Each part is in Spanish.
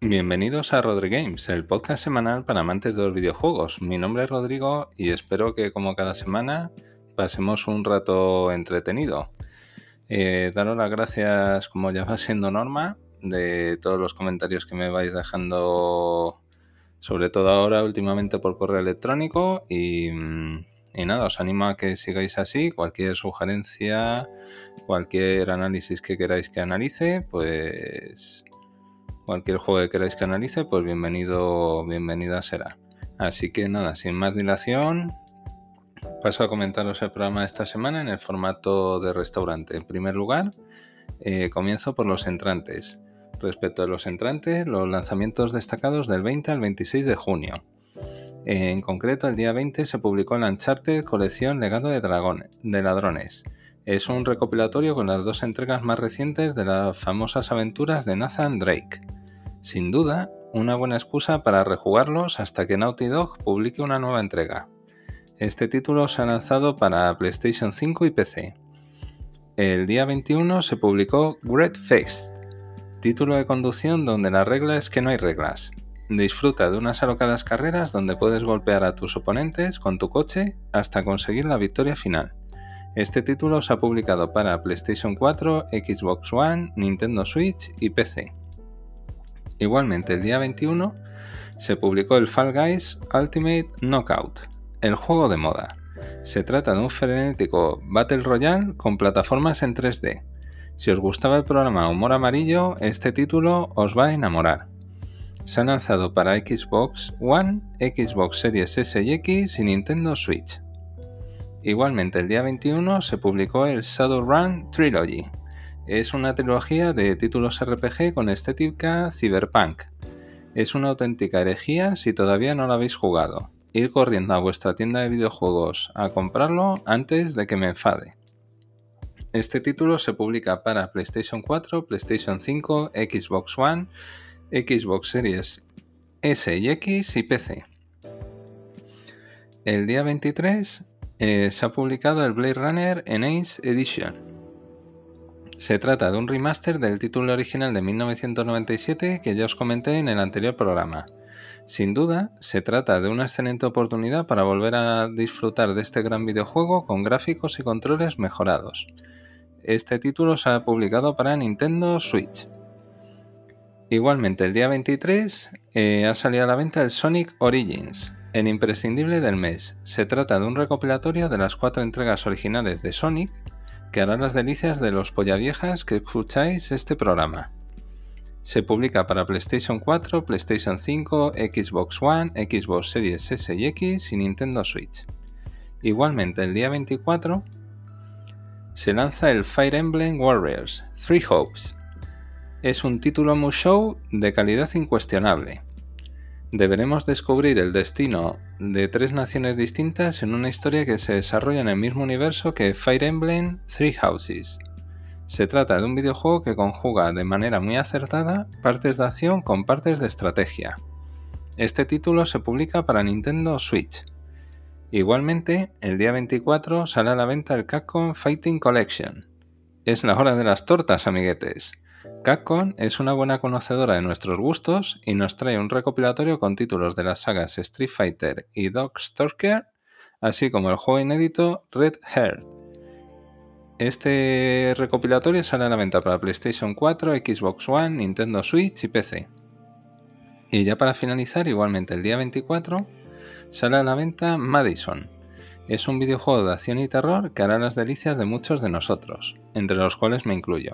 Bienvenidos a Rodri Games, el podcast semanal para amantes de los videojuegos. Mi nombre es Rodrigo y espero que como cada semana pasemos un rato entretenido. Eh, daros las gracias, como ya va siendo norma, de todos los comentarios que me vais dejando, sobre todo ahora últimamente por correo electrónico. Y, y nada, os animo a que sigáis así. Cualquier sugerencia, cualquier análisis que queráis que analice, pues cualquier juego que queráis que analice, pues bienvenido, bienvenida será. Así que nada, sin más dilación, paso a comentaros el programa de esta semana en el formato de restaurante. En primer lugar, eh, comienzo por los entrantes. Respecto a los entrantes, los lanzamientos destacados del 20 al 26 de junio. En concreto, el día 20 se publicó la Uncharted colección Legado de, Dragones, de Ladrones. Es un recopilatorio con las dos entregas más recientes de las famosas aventuras de Nathan Drake. Sin duda, una buena excusa para rejugarlos hasta que Naughty Dog publique una nueva entrega. Este título se ha lanzado para PlayStation 5 y PC. El día 21 se publicó Great Fest, título de conducción donde la regla es que no hay reglas. Disfruta de unas alocadas carreras donde puedes golpear a tus oponentes con tu coche hasta conseguir la victoria final. Este título se ha publicado para PlayStation 4, Xbox One, Nintendo Switch y PC. Igualmente, el día 21 se publicó el Fall Guys Ultimate Knockout, el juego de moda. Se trata de un frenético Battle Royale con plataformas en 3D. Si os gustaba el programa Humor Amarillo, este título os va a enamorar. Se ha lanzado para Xbox One, Xbox Series S y X y Nintendo Switch. Igualmente el día 21 se publicó el Shadowrun Trilogy, es una trilogía de títulos RPG con estética cyberpunk. Es una auténtica herejía si todavía no lo habéis jugado. Ir corriendo a vuestra tienda de videojuegos a comprarlo antes de que me enfade. Este título se publica para PlayStation 4, PlayStation 5, Xbox One, Xbox Series S y X y PC. El día 23 eh, se ha publicado el Blade Runner Ace Edition. Se trata de un remaster del título original de 1997 que ya os comenté en el anterior programa. Sin duda, se trata de una excelente oportunidad para volver a disfrutar de este gran videojuego con gráficos y controles mejorados. Este título se ha publicado para Nintendo Switch. Igualmente, el día 23 eh, ha salido a la venta el Sonic Origins, el imprescindible del mes. Se trata de un recopilatorio de las cuatro entregas originales de Sonic que hará las delicias de los pollaviejas que escucháis este programa. Se publica para PlayStation 4, PlayStation 5, Xbox One, Xbox Series S y X y Nintendo Switch. Igualmente, el día 24 se lanza el Fire Emblem Warriors Three Hopes. Es un título show de calidad incuestionable deberemos descubrir el destino de tres naciones distintas en una historia que se desarrolla en el mismo universo que Fire Emblem Three Houses. Se trata de un videojuego que conjuga de manera muy acertada partes de acción con partes de estrategia. Este título se publica para Nintendo Switch. Igualmente, el día 24 sale a la venta el Capcom Fighting Collection. Es la hora de las tortas, amiguetes. Capcom es una buena conocedora de nuestros gustos y nos trae un recopilatorio con títulos de las sagas Street Fighter y Stalker, así como el juego inédito Red Heart. Este recopilatorio sale a la venta para PlayStation 4, Xbox One, Nintendo Switch y PC. Y ya para finalizar, igualmente el día 24, sale a la venta Madison. Es un videojuego de acción y terror que hará las delicias de muchos de nosotros, entre los cuales me incluyo.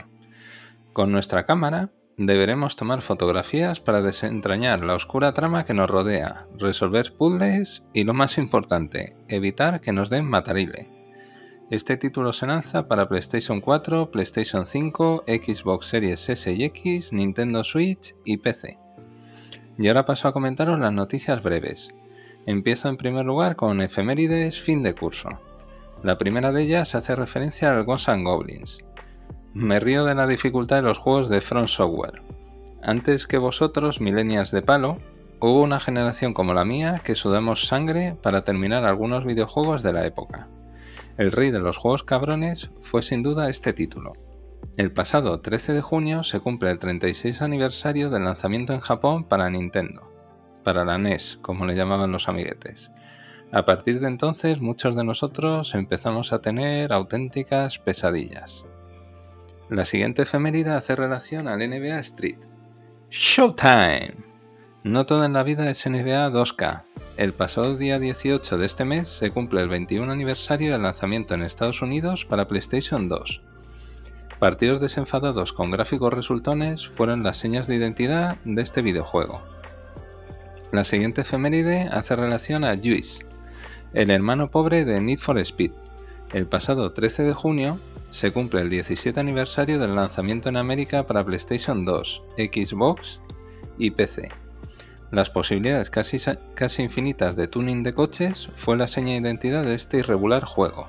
Con nuestra cámara deberemos tomar fotografías para desentrañar la oscura trama que nos rodea, resolver puzzles y lo más importante, evitar que nos den matarile. Este título se lanza para PlayStation 4, PlayStation 5, Xbox Series S y X, Nintendo Switch y PC. Y ahora paso a comentaros las noticias breves. Empiezo en primer lugar con efemérides fin de curso. La primera de ellas hace referencia al Ghosts Goblins. Me río de la dificultad de los juegos de Front Software. Antes que vosotros, milenias de palo, hubo una generación como la mía que sudamos sangre para terminar algunos videojuegos de la época. El rey de los juegos cabrones fue sin duda este título. El pasado 13 de junio se cumple el 36 aniversario del lanzamiento en Japón para Nintendo, para la NES, como le llamaban los amiguetes. A partir de entonces muchos de nosotros empezamos a tener auténticas pesadillas. La siguiente efeméride hace relación al NBA Street. Showtime. No todo en la vida es NBA 2K. El pasado día 18 de este mes se cumple el 21 aniversario del lanzamiento en Estados Unidos para PlayStation 2 Partidos desenfadados con gráficos resultones fueron las señas de identidad de este videojuego. La siguiente efeméride hace relación a Juice, el hermano pobre de Need for Speed. El pasado 13 de junio se cumple el 17 aniversario del lanzamiento en América para PlayStation 2, Xbox y PC. Las posibilidades casi, casi infinitas de tuning de coches fue la seña de identidad de este irregular juego.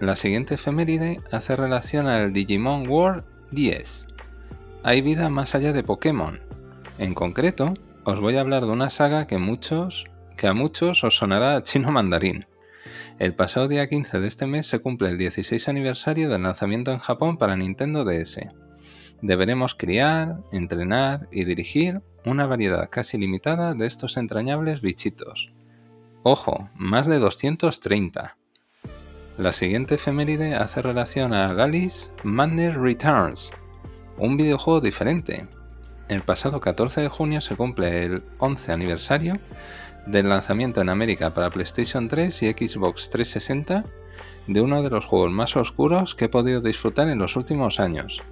La siguiente efeméride hace relación al Digimon World 10. Hay vida más allá de Pokémon. En concreto, os voy a hablar de una saga que, muchos, que a muchos os sonará chino mandarín. El pasado día 15 de este mes se cumple el 16 aniversario del lanzamiento en Japón para Nintendo DS. Deberemos criar, entrenar y dirigir una variedad casi limitada de estos entrañables bichitos. Ojo, más de 230. La siguiente efeméride hace relación a Galice Madness Returns, un videojuego diferente. El pasado 14 de junio se cumple el 11 aniversario del lanzamiento en América para PlayStation 3 y Xbox 360 de uno de los juegos más oscuros que he podido disfrutar en los últimos años.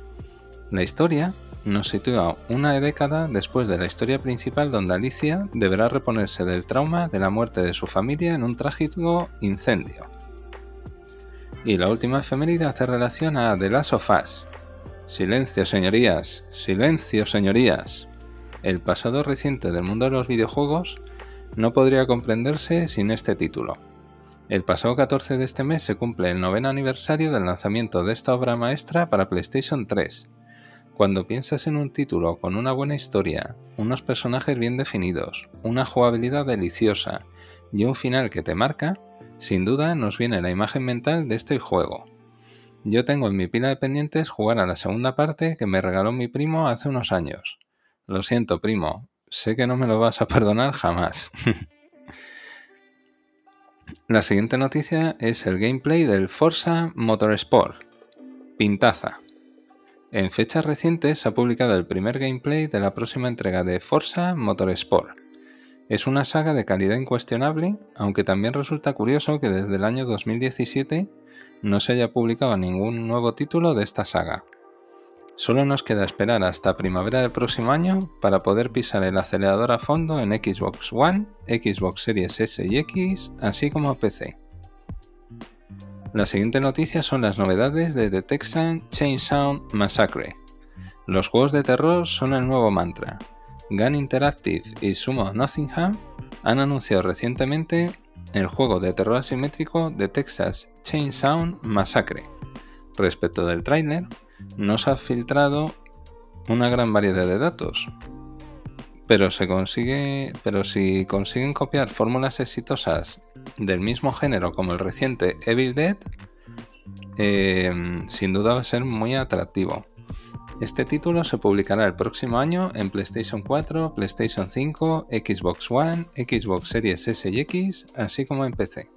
La historia nos sitúa una década después de la historia principal donde Alicia deberá reponerse del trauma de la muerte de su familia en un trágico incendio. Y la última efeméride hace relación a The Last of Us. Silencio, señorías, silencio, señorías. El pasado reciente del mundo de los videojuegos no podría comprenderse sin este título. El pasado 14 de este mes se cumple el noveno aniversario del lanzamiento de esta obra maestra para PlayStation 3. Cuando piensas en un título con una buena historia, unos personajes bien definidos, una jugabilidad deliciosa y un final que te marca, sin duda nos viene la imagen mental de este juego. Yo tengo en mi pila de pendientes jugar a la segunda parte que me regaló mi primo hace unos años. Lo siento, primo, sé que no me lo vas a perdonar jamás. la siguiente noticia es el gameplay del Forza Motorsport. Pintaza. En fechas recientes se ha publicado el primer gameplay de la próxima entrega de Forza Motorsport. Es una saga de calidad incuestionable, aunque también resulta curioso que desde el año 2017 no se haya publicado ningún nuevo título de esta saga. Solo nos queda esperar hasta primavera del próximo año para poder pisar el acelerador a fondo en Xbox One, Xbox Series S y X, así como PC. La siguiente noticia son las novedades de The Texan Chainsaw Massacre. Los juegos de terror son el nuevo mantra, Gun Interactive y Sumo Nottingham han anunciado recientemente el juego de terror asimétrico de Texas Chainsaw Massacre. Respecto del tráiler, no se ha filtrado una gran variedad de datos, pero, se consigue, pero si consiguen copiar fórmulas exitosas del mismo género como el reciente Evil Dead, eh, sin duda va a ser muy atractivo. Este título se publicará el próximo año en PlayStation 4, PlayStation 5, Xbox One, Xbox Series S y X, así como en PC.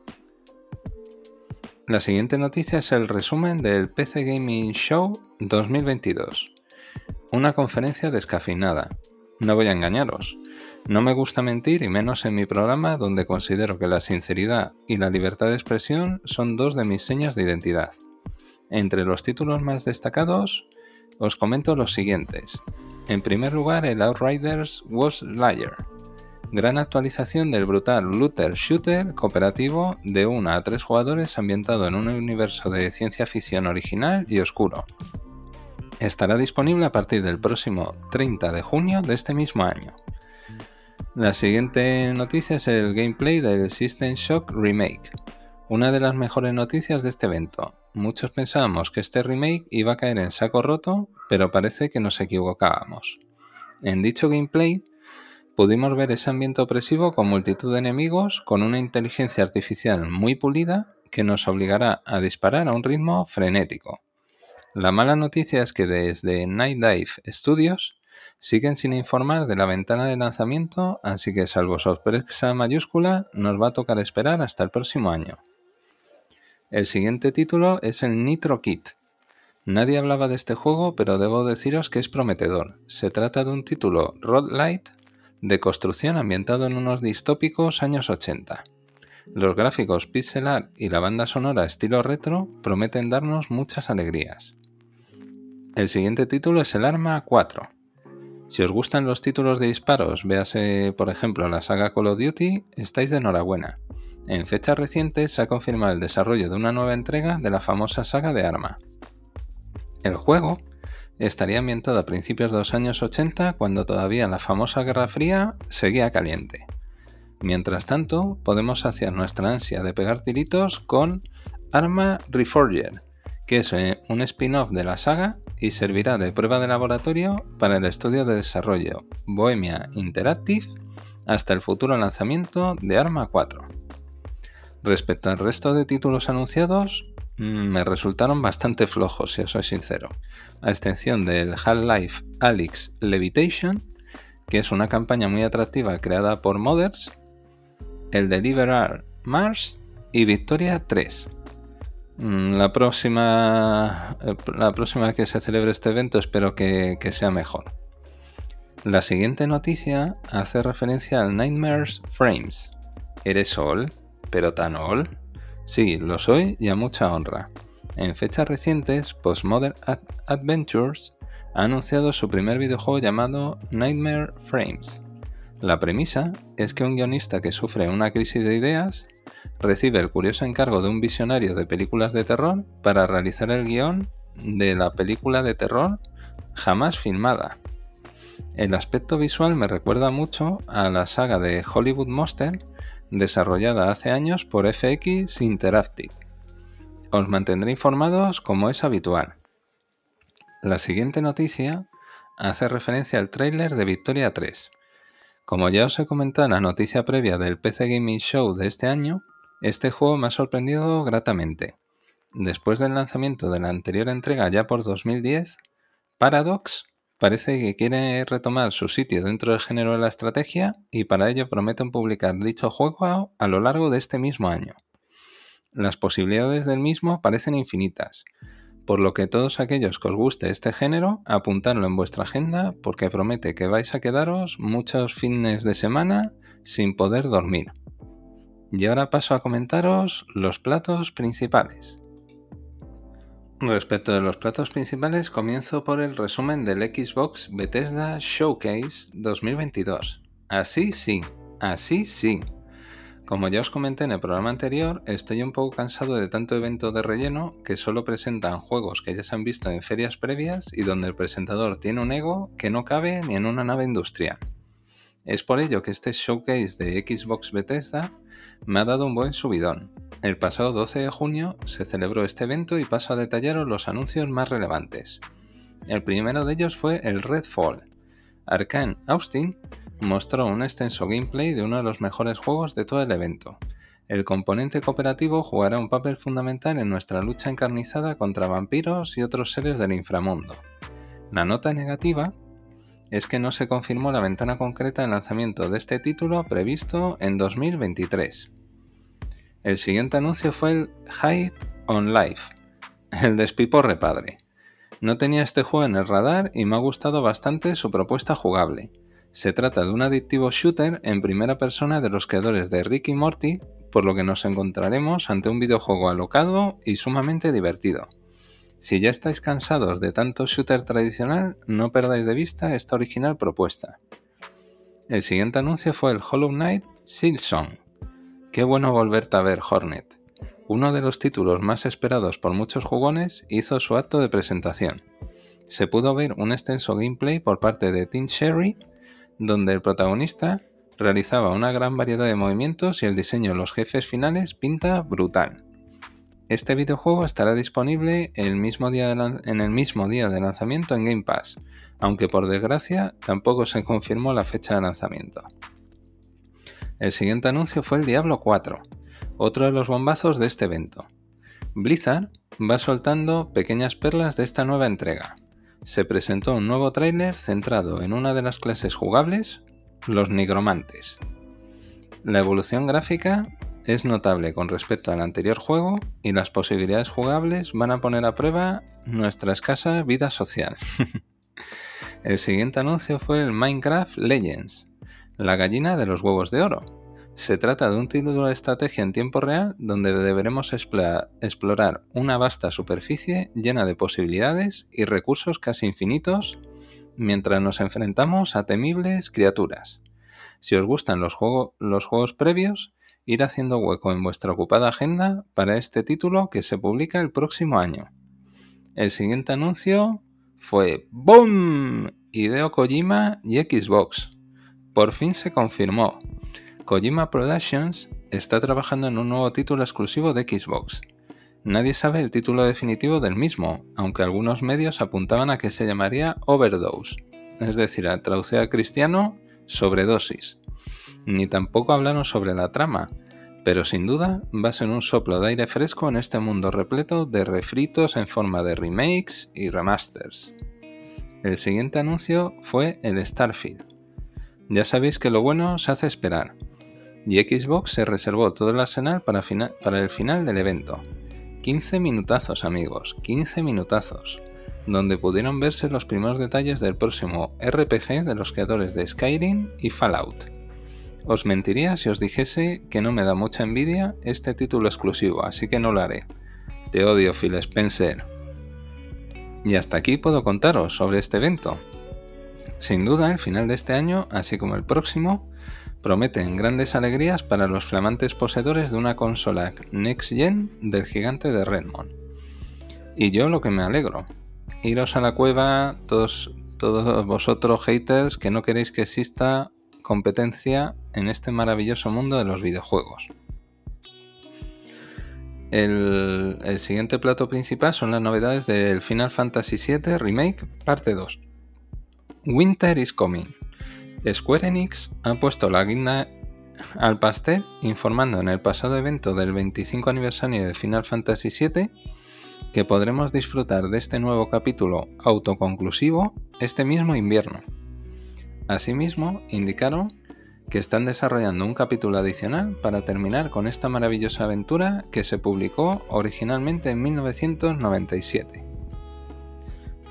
La siguiente noticia es el resumen del PC Gaming Show 2022. Una conferencia descafeinada. No voy a engañaros. No me gusta mentir y menos en mi programa donde considero que la sinceridad y la libertad de expresión son dos de mis señas de identidad. Entre los títulos más destacados, os comento los siguientes. En primer lugar, el Outriders Was Liar. Gran actualización del brutal looter shooter cooperativo de 1 a 3 jugadores ambientado en un universo de ciencia ficción original y oscuro. Estará disponible a partir del próximo 30 de junio de este mismo año. La siguiente noticia es el gameplay del System Shock Remake. Una de las mejores noticias de este evento, Muchos pensábamos que este remake iba a caer en saco roto, pero parece que nos equivocábamos. En dicho gameplay, pudimos ver ese ambiente opresivo con multitud de enemigos con una inteligencia artificial muy pulida que nos obligará a disparar a un ritmo frenético. La mala noticia es que desde Night Dive Studios siguen sin informar de la ventana de lanzamiento, así que salvo sorpresa mayúscula, nos va a tocar esperar hasta el próximo año. El siguiente título es el Nitro Kit. Nadie hablaba de este juego, pero debo deciros que es prometedor. Se trata de un título Road Light de construcción ambientado en unos distópicos años 80. Los gráficos pixel art y la banda sonora estilo retro prometen darnos muchas alegrías. El siguiente título es el Arma 4. Si os gustan los títulos de disparos, véase por ejemplo la saga Call of Duty, estáis de enhorabuena. En fechas recientes se ha confirmado el desarrollo de una nueva entrega de la famosa saga de Arma. El juego estaría ambientado a principios de los años 80 cuando todavía la famosa Guerra Fría seguía caliente. Mientras tanto, podemos saciar nuestra ansia de pegar tiritos con Arma Reforger, que es eh, un spin-off de la saga y servirá de prueba de laboratorio para el estudio de desarrollo Bohemia Interactive hasta el futuro lanzamiento de Arma 4. Respecto al resto de títulos anunciados, mm, me resultaron bastante flojos, si os soy sincero, a excepción del Half-Life Alyx Levitation, que es una campaña muy atractiva creada por Modders, el Deliverar Mars y Victoria 3. Mm, la próxima, la próxima que se celebre este evento espero que, sea mejor. La siguiente noticia hace referencia al Nightmares Frames. ¿Eres Sol? pero tan all. Sí, lo soy y a mucha honra. En fechas recientes, Postmodern Adventures ha anunciado su primer videojuego llamado Nightmare Frames. La premisa es que un guionista que sufre una crisis de ideas recibe el curioso encargo de un visionario de películas de terror para realizar el guion de la película de terror jamás filmada. El aspecto visual me recuerda mucho a la saga de Hollywood Monster desarrollada hace años por FX Interactive. Os mantendré informados como es habitual. La siguiente noticia hace referencia al tráiler de Victoria 3. Como ya os he comentado en la noticia previa del PC Gaming Show de este año, este juego me ha sorprendido gratamente. Después del lanzamiento de la anterior entrega ya por 2010, Paradox Parece que quiere retomar su sitio dentro del género de la estrategia y para ello prometen publicar dicho juego a lo largo de este mismo año. Las posibilidades del mismo parecen infinitas, por lo que todos aquellos que os guste este género, apuntadlo en vuestra agenda porque promete que vais a quedaros muchos fines de semana sin poder dormir. Y ahora paso a comentaros los platos principales. Respecto de los platos principales, comienzo por el resumen del Xbox Bethesda Showcase 2022. Así sí, así sí. Como ya os comenté en el programa anterior, estoy un poco cansado de tanto evento de relleno que solo presentan juegos que ya se han visto en ferias previas y donde el presentador tiene un ego que no cabe ni en una nave industrial. Es por ello que este showcase de Xbox Bethesda me ha dado un buen subidón. El pasado 12 de junio se celebró este evento y paso a detallaros los anuncios más relevantes. El primero de ellos fue el Redfall. Arkane Austin mostró un extenso gameplay de uno de los mejores juegos de todo el evento. El componente cooperativo jugará un papel fundamental en nuestra lucha encarnizada contra vampiros y otros seres del inframundo. La nota negativa es que no se confirmó la ventana concreta de lanzamiento de este título previsto en 2023. El siguiente anuncio fue el Hide on Life, el despiporre padre. No tenía este juego en el radar y me ha gustado bastante su propuesta jugable. Se trata de un adictivo shooter en primera persona de los creadores de Rick y Morty, por lo que nos encontraremos ante un videojuego alocado y sumamente divertido. Si ya estáis cansados de tanto shooter tradicional, no perdáis de vista esta original propuesta. El siguiente anuncio fue el Hollow Knight Silksong, Qué bueno volverte a ver, Hornet. Uno de los títulos más esperados por muchos jugones hizo su acto de presentación. Se pudo ver un extenso gameplay por parte de Team Sherry, donde el protagonista realizaba una gran variedad de movimientos y el diseño de los jefes finales pinta brutal. Este videojuego estará disponible en el mismo día de lanzamiento en Game Pass, aunque por desgracia tampoco se confirmó la fecha de lanzamiento. El siguiente anuncio fue el Diablo 4, otro de los bombazos de este evento. Blizzard va soltando pequeñas perlas de esta nueva entrega. Se presentó un nuevo tráiler centrado en una de las clases jugables, los nigromantes. La evolución gráfica es notable con respecto al anterior juego y las posibilidades jugables van a poner a prueba nuestra escasa vida social. el siguiente anuncio fue el Minecraft Legends, la gallina de los huevos de oro se trata de un título de estrategia en tiempo real donde deberemos explorar una vasta superficie llena de posibilidades y recursos casi infinitos mientras nos enfrentamos a temibles criaturas. Si os gustan los, juegos previos, ir haciendo hueco en vuestra ocupada agenda para este título que se publica el próximo año. El siguiente anuncio fue ¡BOOM! Hideo Kojima y Xbox. Por fin se confirmó. Kojima Productions está trabajando en un nuevo título exclusivo de Xbox. Nadie sabe el título definitivo del mismo, aunque algunos medios apuntaban a que se llamaría Overdose, es decir, a traducir al cristiano, sobredosis. Ni tampoco hablaron sobre la trama, pero sin duda va a ser un soplo de aire fresco en este mundo repleto de refritos en forma de remakes y remasters. El siguiente anuncio fue el Starfield. Ya sabéis que lo bueno se hace esperar, y Xbox se reservó todo el arsenal para, el final del evento. 15 minutazos amigos, 15 minutazos, donde pudieron verse los primeros detalles del próximo RPG de los creadores de Skyrim y Fallout. Os mentiría si os dijese que no me da mucha envidia este título exclusivo, así que no lo haré. Te odio, Phil Spencer. Y hasta aquí puedo contaros sobre este evento. Sin duda, el final de este año, así como el próximo, prometen grandes alegrías para los flamantes poseedores de una consola Next Gen del gigante de Redmond. Y yo lo que me alegro, iros a la cueva todos, vosotros haters que no queréis que exista competencia en este maravilloso mundo de los videojuegos. El, el, siguiente plato principal son las novedades del Final Fantasy VII Remake Parte 2. Winter is Coming. Square Enix ha puesto la guinda al pastel informando en el pasado evento del 25 aniversario de Final Fantasy VII que podremos disfrutar de este nuevo capítulo autoconclusivo este mismo invierno. Asimismo, indicaron que están desarrollando un capítulo adicional para terminar con esta maravillosa aventura que se publicó originalmente en 1997.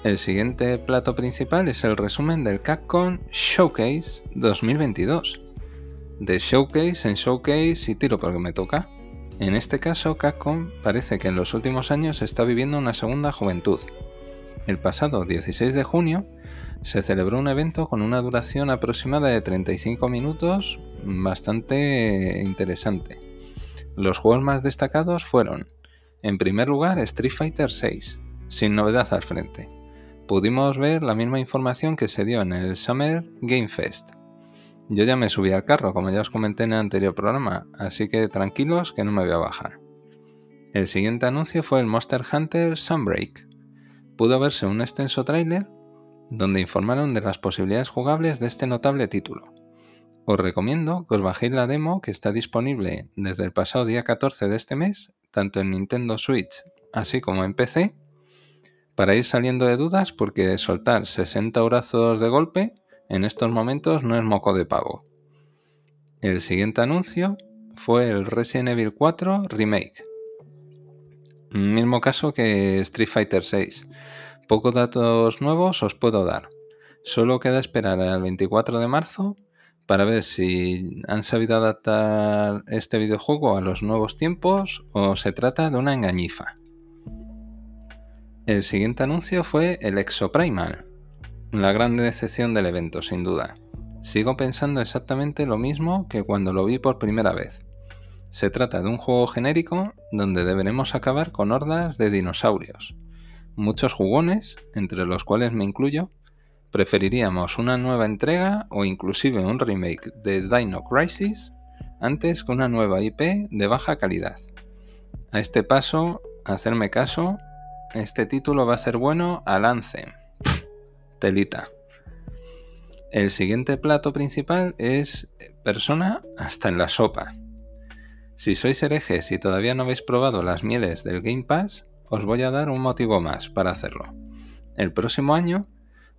El siguiente plato principal es el resumen del Capcom Showcase 2022. De Showcase en Showcase y tiro porque me toca. En este caso, Capcom parece que en los últimos años está viviendo una segunda juventud. El pasado 16 de junio se celebró un evento con una duración aproximada de 35 minutos bastante interesante. Los juegos más destacados fueron, en primer lugar, Street Fighter VI, sin novedad al frente pudimos ver la misma información que se dio en el Summer Game Fest. Yo ya me subí al carro, como ya os comenté en el anterior programa, así que tranquilos que no me voy a bajar. El siguiente anuncio fue el Monster Hunter Sunbreak. Pudo verse un extenso tráiler donde informaron de las posibilidades jugables de este notable título. Os recomiendo que os bajéis la demo que está disponible desde el pasado día 14 de este mes, tanto en Nintendo Switch así como en PC, para ir saliendo de dudas porque soltar 60 brazos de golpe en estos momentos no es moco de pavo. El siguiente anuncio fue el Resident Evil 4 Remake. Mismo caso que Street Fighter 6. Pocos datos nuevos os puedo dar. Solo queda esperar al 24 de marzo para ver si han sabido adaptar este videojuego a los nuevos tiempos o se trata de una engañifa. El siguiente anuncio fue el Exoprimal, la gran decepción del evento, sin duda. Sigo pensando exactamente lo mismo que cuando lo vi por primera vez. Se trata de un juego genérico donde deberemos acabar con hordas de dinosaurios. Muchos jugones, entre los cuales me incluyo, preferiríamos una nueva entrega o inclusive un remake de Dino Crisis antes que una nueva IP de baja calidad. A este paso, hacerme caso este título va a ser bueno a lance. Telita. El siguiente plato principal es persona hasta en la sopa. Si sois herejes y todavía no habéis probado las mieles del Game Pass, os voy a dar un motivo más para hacerlo. El próximo año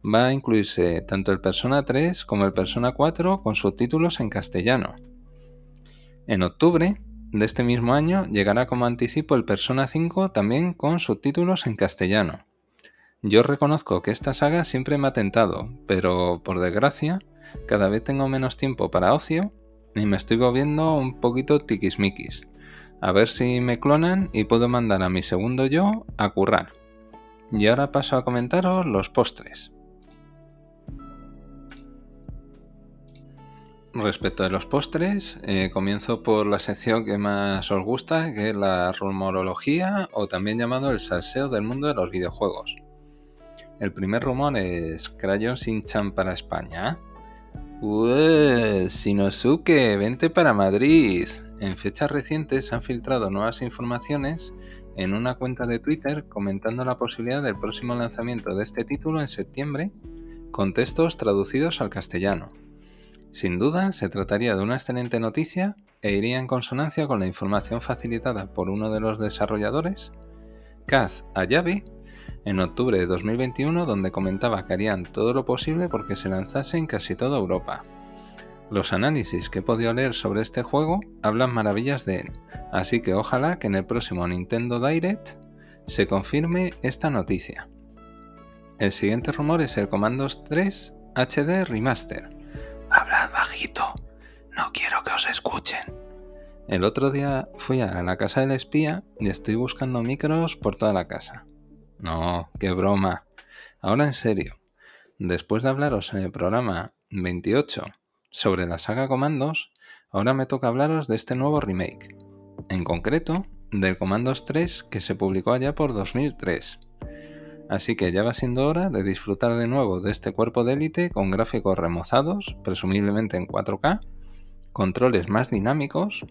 va a incluirse tanto el Persona 3 como el Persona 4 con subtítulos en castellano. En octubre de este mismo año llegará como anticipo el Persona 5 también con subtítulos en castellano. Yo reconozco que esta saga siempre me ha tentado, pero por desgracia, cada vez tengo menos tiempo para ocio y me estoy volviendo un poquito tiquismiquis. A ver si me clonan y puedo mandar a mi segundo yo a currar. Y ahora paso a comentaros los postres. Respecto a los postres, eh, comienzo por la sección que más os gusta, que es la rumorología o también llamado el salseo del mundo de los videojuegos. El primer rumor es Crayon Shin-chan para España. Uy, Shinosuke, vente para Madrid. En fechas recientes han filtrado nuevas informaciones en una cuenta de Twitter comentando la posibilidad del próximo lanzamiento de este título en septiembre con textos traducidos al castellano. Sin duda, se trataría de una excelente noticia e iría en consonancia con la información facilitada por uno de los desarrolladores, Kaz Ayabi, en octubre de 2021, donde comentaba que harían todo lo posible porque se lanzase en casi toda Europa. Los análisis que he podido leer sobre este juego hablan maravillas de él, así que ojalá que en el próximo Nintendo Direct se confirme esta noticia. El siguiente rumor es el Commandos 3 HD Remaster, Hablad bajito. No quiero que os escuchen. El otro día fui a la casa del espía y estoy buscando micros por toda la casa. No, qué broma. Ahora en serio. Después de hablaros en el programa 28 sobre la saga Comandos, ahora me toca hablaros de este nuevo remake. En concreto, del Comandos 3 que se publicó allá por 2003 así que ya va siendo hora de disfrutar de nuevo de este cuerpo de élite con gráficos remozados, presumiblemente en 4K, controles más dinámicos,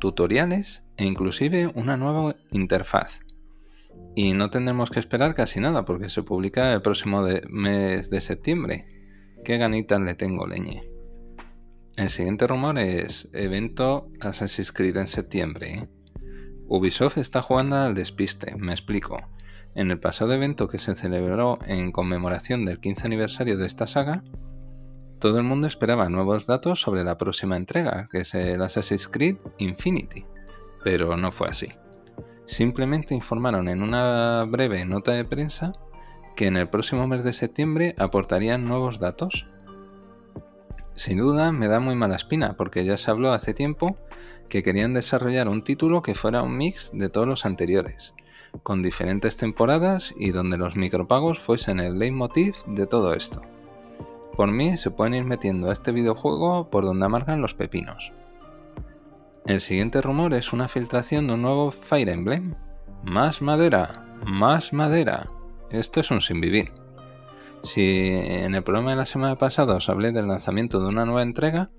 tutoriales e inclusive una nueva interfaz. Y no tendremos que esperar casi nada porque se publica el próximo mes de septiembre. Qué ganitas le tengo, leñe. El siguiente rumor es evento Assassin's Creed en septiembre. ¿eh? Ubisoft está jugando al despiste, me explico. En el pasado evento que se celebró en conmemoración del 15 aniversario de esta saga, todo el mundo esperaba nuevos datos sobre la próxima entrega, que es el Assassin's Creed Infinity, pero no fue así. Simplemente informaron en una breve nota de prensa que en el próximo mes de septiembre aportarían nuevos datos. Sin duda me da muy mala espina porque ya se habló hace tiempo que querían desarrollar un título que fuera un mix de todos los anteriores, con diferentes temporadas y donde los micropagos fuesen el leitmotiv de todo esto. Por mí se pueden ir metiendo a este videojuego por donde amargan los pepinos. El siguiente rumor es una filtración de un nuevo Fire Emblem. Más madera, más madera. Esto es un sin vivir. Si en el programa de la semana pasada os hablé del lanzamiento de una nueva entrega,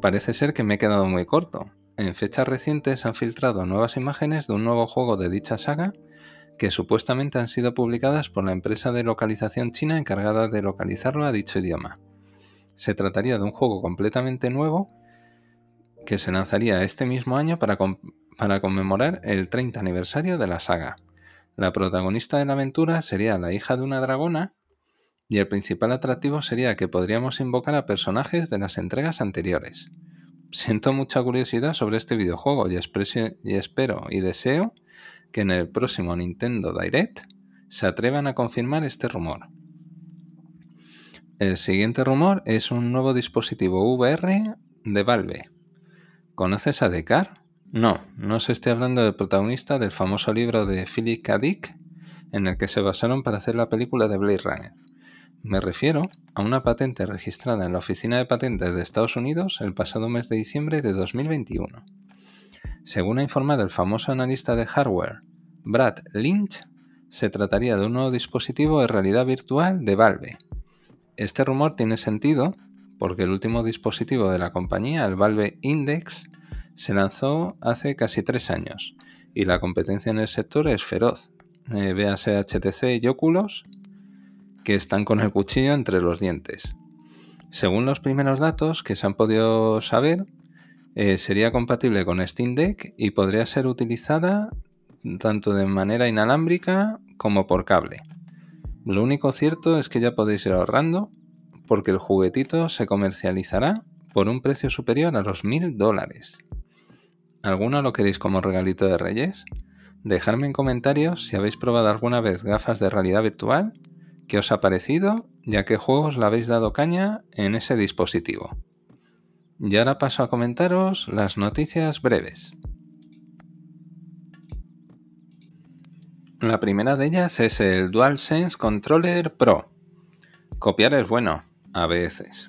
parece ser que me he quedado muy corto, en fechas recientes han filtrado nuevas imágenes de un nuevo juego de dicha saga que supuestamente han sido publicadas por la empresa de localización china encargada de localizarlo a dicho idioma. Se trataría de un juego completamente nuevo que se lanzaría este mismo año para, para conmemorar el 30 aniversario de la saga. La protagonista de la aventura sería la hija de una dragona y el principal atractivo sería que podríamos invocar a personajes de las entregas anteriores siento mucha curiosidad sobre este videojuego y, y espero y deseo que en el próximo Nintendo Direct se atrevan a confirmar este rumor. El siguiente rumor es un nuevo dispositivo VR de Valve. ¿Conoces a Decar? No, no se esté hablando del protagonista del famoso libro de Philip K. Dick en el que se basaron para hacer la película de Blade Runner. Me refiero a una patente registrada en la Oficina de Patentes de Estados Unidos el pasado mes de diciembre de 2021. Según ha informado el famoso analista de hardware Brad Lynch, se trataría de un nuevo dispositivo de realidad virtual de Valve. Este rumor tiene sentido porque el último dispositivo de la compañía, el Valve Index, se lanzó hace casi tres años y la competencia en el sector es feroz. Eh, HTC y Oculus que están con el cuchillo entre los dientes. Según los primeros datos que se han podido saber, eh, sería compatible con Steam Deck y podría ser utilizada tanto de manera inalámbrica como por cable. Lo único cierto es que ya podéis ir ahorrando porque el juguetito se comercializará por un precio superior a los mil dólares. ¿Alguno lo queréis como regalito de Reyes? Dejadme en comentarios si habéis probado alguna vez gafas de realidad virtual, qué os ha parecido y a qué juegos le habéis dado caña en ese dispositivo. Y ahora paso a comentaros las noticias breves. La primera de ellas es el DualSense Controller Pro. Copiar es bueno, a veces.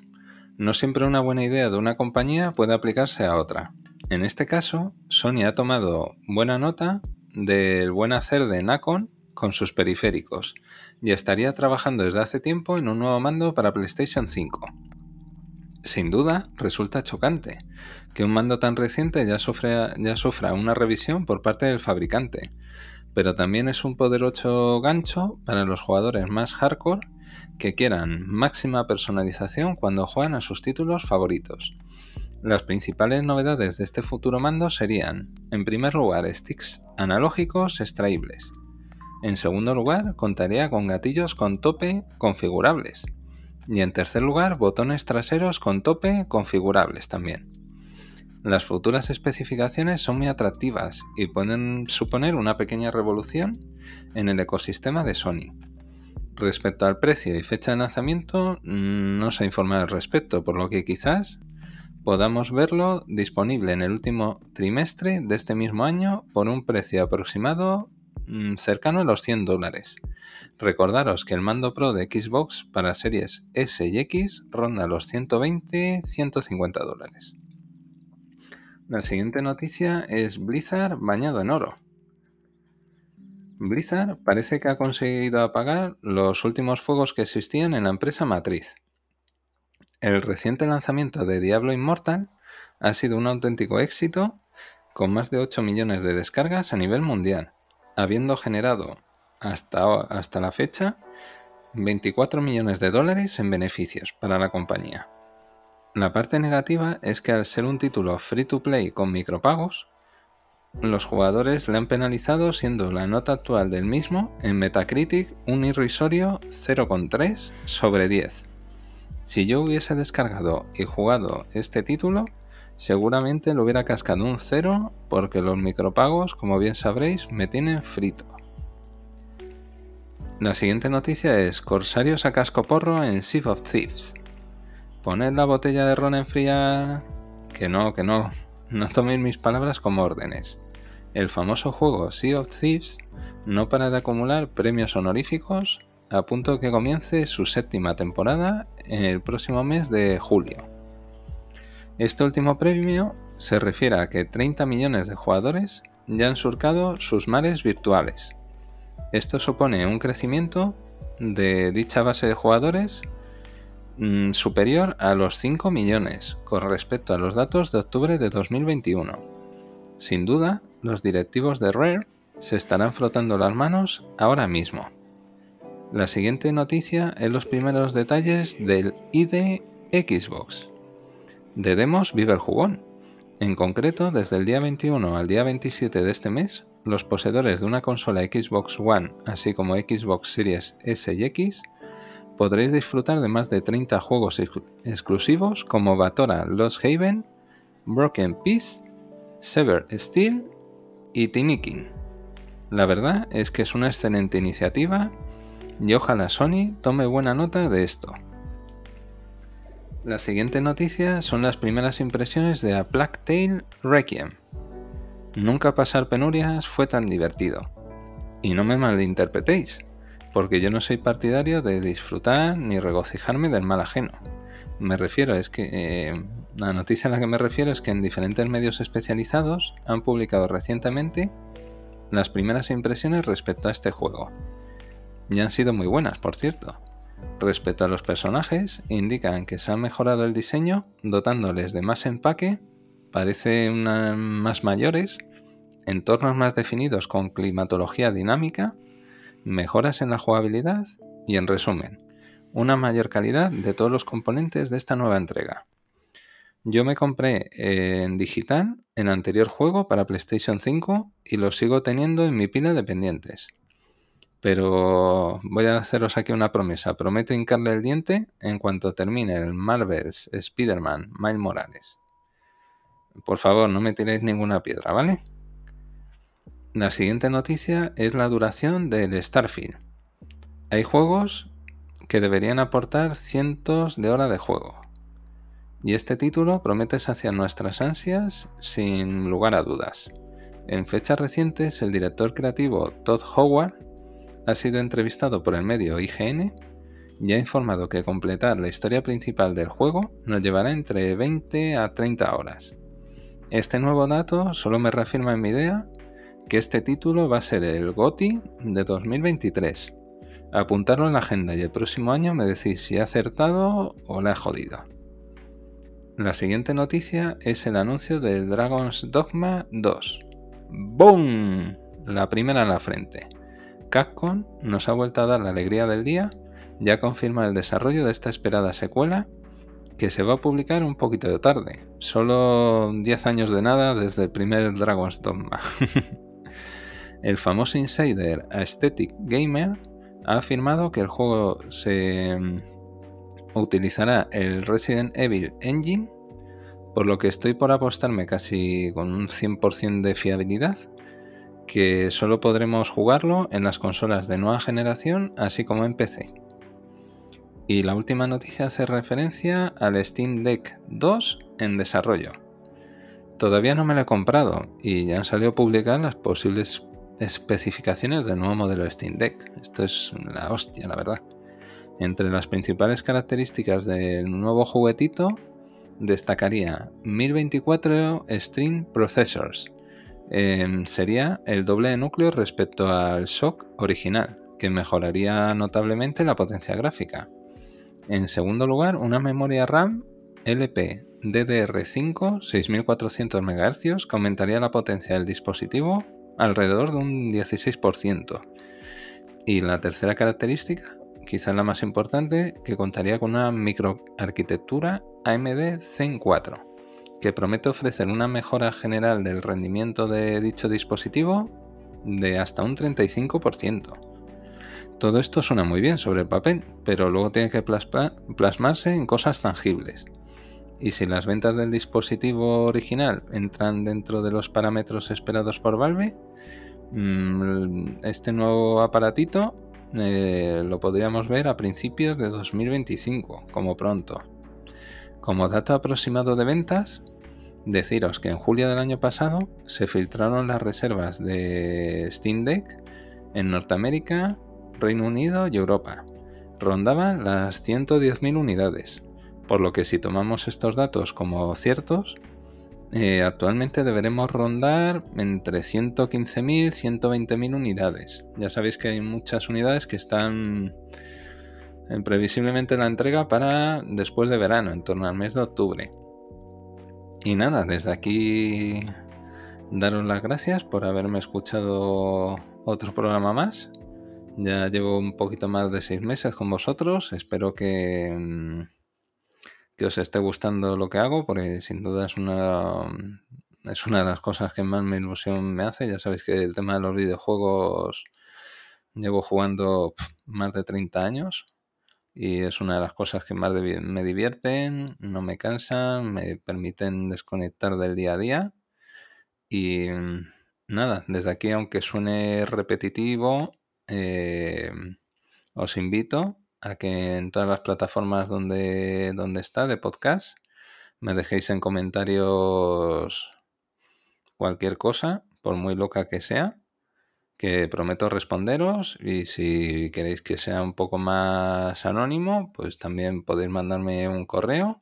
No siempre una buena idea de una compañía puede aplicarse a otra. En este caso, Sony ha tomado buena nota del buen hacer de Nacon con sus periféricos y estaría trabajando desde hace tiempo en un nuevo mando para PlayStation 5. Sin duda, resulta chocante que un mando tan reciente ya, ya sufra una revisión por parte del fabricante, pero también es un poderoso gancho para los jugadores más hardcore que quieran máxima personalización cuando juegan a sus títulos favoritos. Las principales novedades de este futuro mando serían, en primer lugar, sticks analógicos extraíbles. En segundo lugar, contaría con gatillos con tope configurables, y en tercer lugar, botones traseros con tope configurables también. Las futuras especificaciones son muy atractivas y pueden suponer una pequeña revolución en el ecosistema de Sony. Respecto al precio y fecha de lanzamiento, no se ha informado al respecto, por lo que quizás podamos verlo disponible en el último trimestre de este mismo año por un precio aproximado mm, cercano a los 100 dólares. Recordaros que el mando Pro de Xbox para series S y X ronda los 120-150 dólares. La siguiente noticia es Blizzard bañado en oro. Blizzard parece que ha conseguido apagar los últimos fuegos que existían en la empresa matriz. El reciente lanzamiento de Diablo Immortal ha sido un auténtico éxito con más de 8 millones de descargas a nivel mundial, habiendo generado hasta, hasta la fecha 24 millones de dólares en beneficios para la compañía. La parte negativa es que al ser un título free to play con micropagos, los jugadores le han penalizado siendo la nota actual del mismo en Metacritic un irrisorio 0,3 sobre 10. Si yo hubiese descargado y jugado este título, seguramente lo hubiera cascado un 0 porque los micropagos, como bien sabréis, me tienen frito. La siguiente noticia es Corsarios a casco porro en Sea of Thieves. Poned la botella de ron en fría... Que no, que no. No toméis mis palabras como órdenes. El famoso juego Sea of Thieves no para de acumular premios honoríficos a punto que comience su séptima temporada en el próximo mes de julio. Este último premio se refiere a que 30 millones de jugadores ya han surcado sus mares virtuales. Esto supone un crecimiento de dicha base de jugadores mm, superior a los 5 millones con respecto a los datos de octubre de 2021. Sin duda, los directivos de Rare se estarán frotando las manos ahora mismo. La siguiente noticia es los primeros detalles del ID Xbox. De demos vive el jugón. En concreto, desde el día 21 al día 27 de este mes, los poseedores de una consola Xbox One, así como Xbox Series S y X, podréis disfrutar de más de 30 juegos exclusivos como Batora Lost Haven, Broken Peace, Sever Steel y Tinikin. La verdad es que es una excelente iniciativa y ojalá Sony tome buena nota de esto. La siguiente noticia son las primeras impresiones de A Tale Requiem. Nunca pasar penurias fue tan divertido. Y no me malinterpretéis, porque yo no soy partidario de disfrutar ni regocijarme del mal ajeno. Me refiero, es que eh, la noticia a la que me refiero es que en diferentes medios especializados han publicado recientemente las primeras impresiones respecto a este juego. Y han sido muy buenas, por cierto. Respecto a los personajes, indican que se ha mejorado el diseño dotándoles de más empaque, parecen más mayores, entornos más definidos con climatología dinámica, mejoras en la jugabilidad y en resumen, una mayor calidad de todos los componentes de esta nueva entrega. Yo me compré en digital el anterior juego para PlayStation 5 y lo sigo teniendo en mi pila de pendientes. Pero voy a haceros aquí una promesa. Prometo hincarle el diente en cuanto termine el Marvel's Spider-Man Miles Morales. Por favor, no me tiréis ninguna piedra, ¿vale? La siguiente noticia es la duración del Starfield. Hay juegos que deberían aportar cientos de horas de juego. Y este título promete saciar nuestras ansias sin lugar a dudas. En fechas recientes, el director creativo Todd Howard ha sido entrevistado por el medio IGN y ha informado que completar la historia principal del juego nos llevará entre 20 a 30 horas. Este nuevo dato solo me reafirma en mi idea que este título va a ser el GOTI de 2023. Apuntarlo en la agenda y el próximo año me decís si he acertado o la he jodido. La siguiente noticia es el anuncio de Dragon's Dogma 2. ¡Boom! La primera en la frente. Capcom nos ha vuelto a dar la alegría del día, ya confirma el desarrollo de esta esperada secuela que se va a publicar un poquito de tarde, solo 10 años de nada desde el primer Dragon's Dogma. El famoso insider Aesthetic Gamer ha afirmado que el juego se mm, utilizará el Resident Evil Engine, por lo que estoy por apostarme casi con un 100% de fiabilidad, que solo podremos jugarlo en las consolas de nueva generación, así como en PC. Y la última noticia hace referencia al Steam Deck 2 en desarrollo. Todavía no me lo he comprado y ya han salido a publicar las posibles especificaciones del nuevo modelo Steam Deck. Esto es la hostia, la verdad. Entre las principales características del nuevo juguetito destacaría 1024 String Processors. Em, sería el doble de núcleo respecto al SOC original, que mejoraría notablemente la potencia gráfica. En segundo lugar, una memoria RAM LP DDR5 6400 MHz que aumentaría la potencia del dispositivo alrededor de un 16%. Y la tercera característica, quizás la más importante, que contaría con una microarquitectura AMD Zen 4, que promete ofrecer una mejora general del rendimiento de dicho dispositivo de hasta un 35%. Todo esto suena muy bien sobre el papel, pero luego tiene que plasmarse en cosas tangibles. Y si las ventas del dispositivo original entran dentro de los parámetros esperados por Valve, mm, este nuevo aparatito eh, lo podríamos ver a principios de 2025, como pronto. Como dato aproximado de ventas, deciros que en julio del año pasado se filtraron las reservas de Steam Deck en Norteamérica, Reino Unido y Europa. Rondaban las 110.000 unidades, por lo que si tomamos estos datos como ciertos, eh, actualmente deberemos rondar entre 115.000 y 120.000 unidades. Ya sabéis que hay muchas unidades que están en previsiblemente la entrega para después de verano, en torno al mes de octubre. Y nada, desde aquí daros las gracias por haberme escuchado otro programa más. Ya llevo un poquito más de seis meses con vosotros. Espero que mm, que os esté gustando lo que hago, porque sin duda es una, es una de las cosas que más mi ilusión me hace. Ya sabéis que el tema de los videojuegos llevo jugando más de 30 años y es una de las cosas que más me divierten, no me cansan, me permiten desconectar del día a día. Y nada, desde aquí, aunque suene repetitivo, eh, os invito a que en todas las plataformas donde, donde está de podcast me dejéis en comentarios cualquier cosa, por muy loca que sea, que prometo responderos y si queréis que sea un poco más anónimo, pues también podéis mandarme un correo.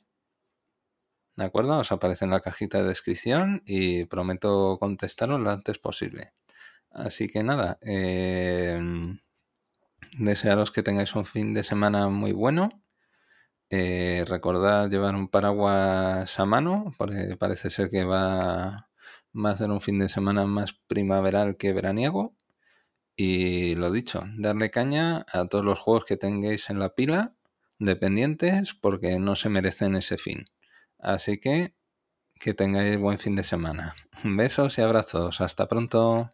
¿De acuerdo? Os aparece en la cajita de descripción y prometo contestaros lo antes posible. Así que nada, eh, Desearos que tengáis un fin de semana muy bueno. Eh, recordad llevar un paraguas a mano, porque parece ser que va, a ser un fin de semana más primaveral que veraniego. Y lo dicho, darle caña a todos los juegos que tengáis en la pila, dependientes, porque no se merecen ese fin. Así que que tengáis buen fin de semana. Besos y abrazos. Hasta pronto.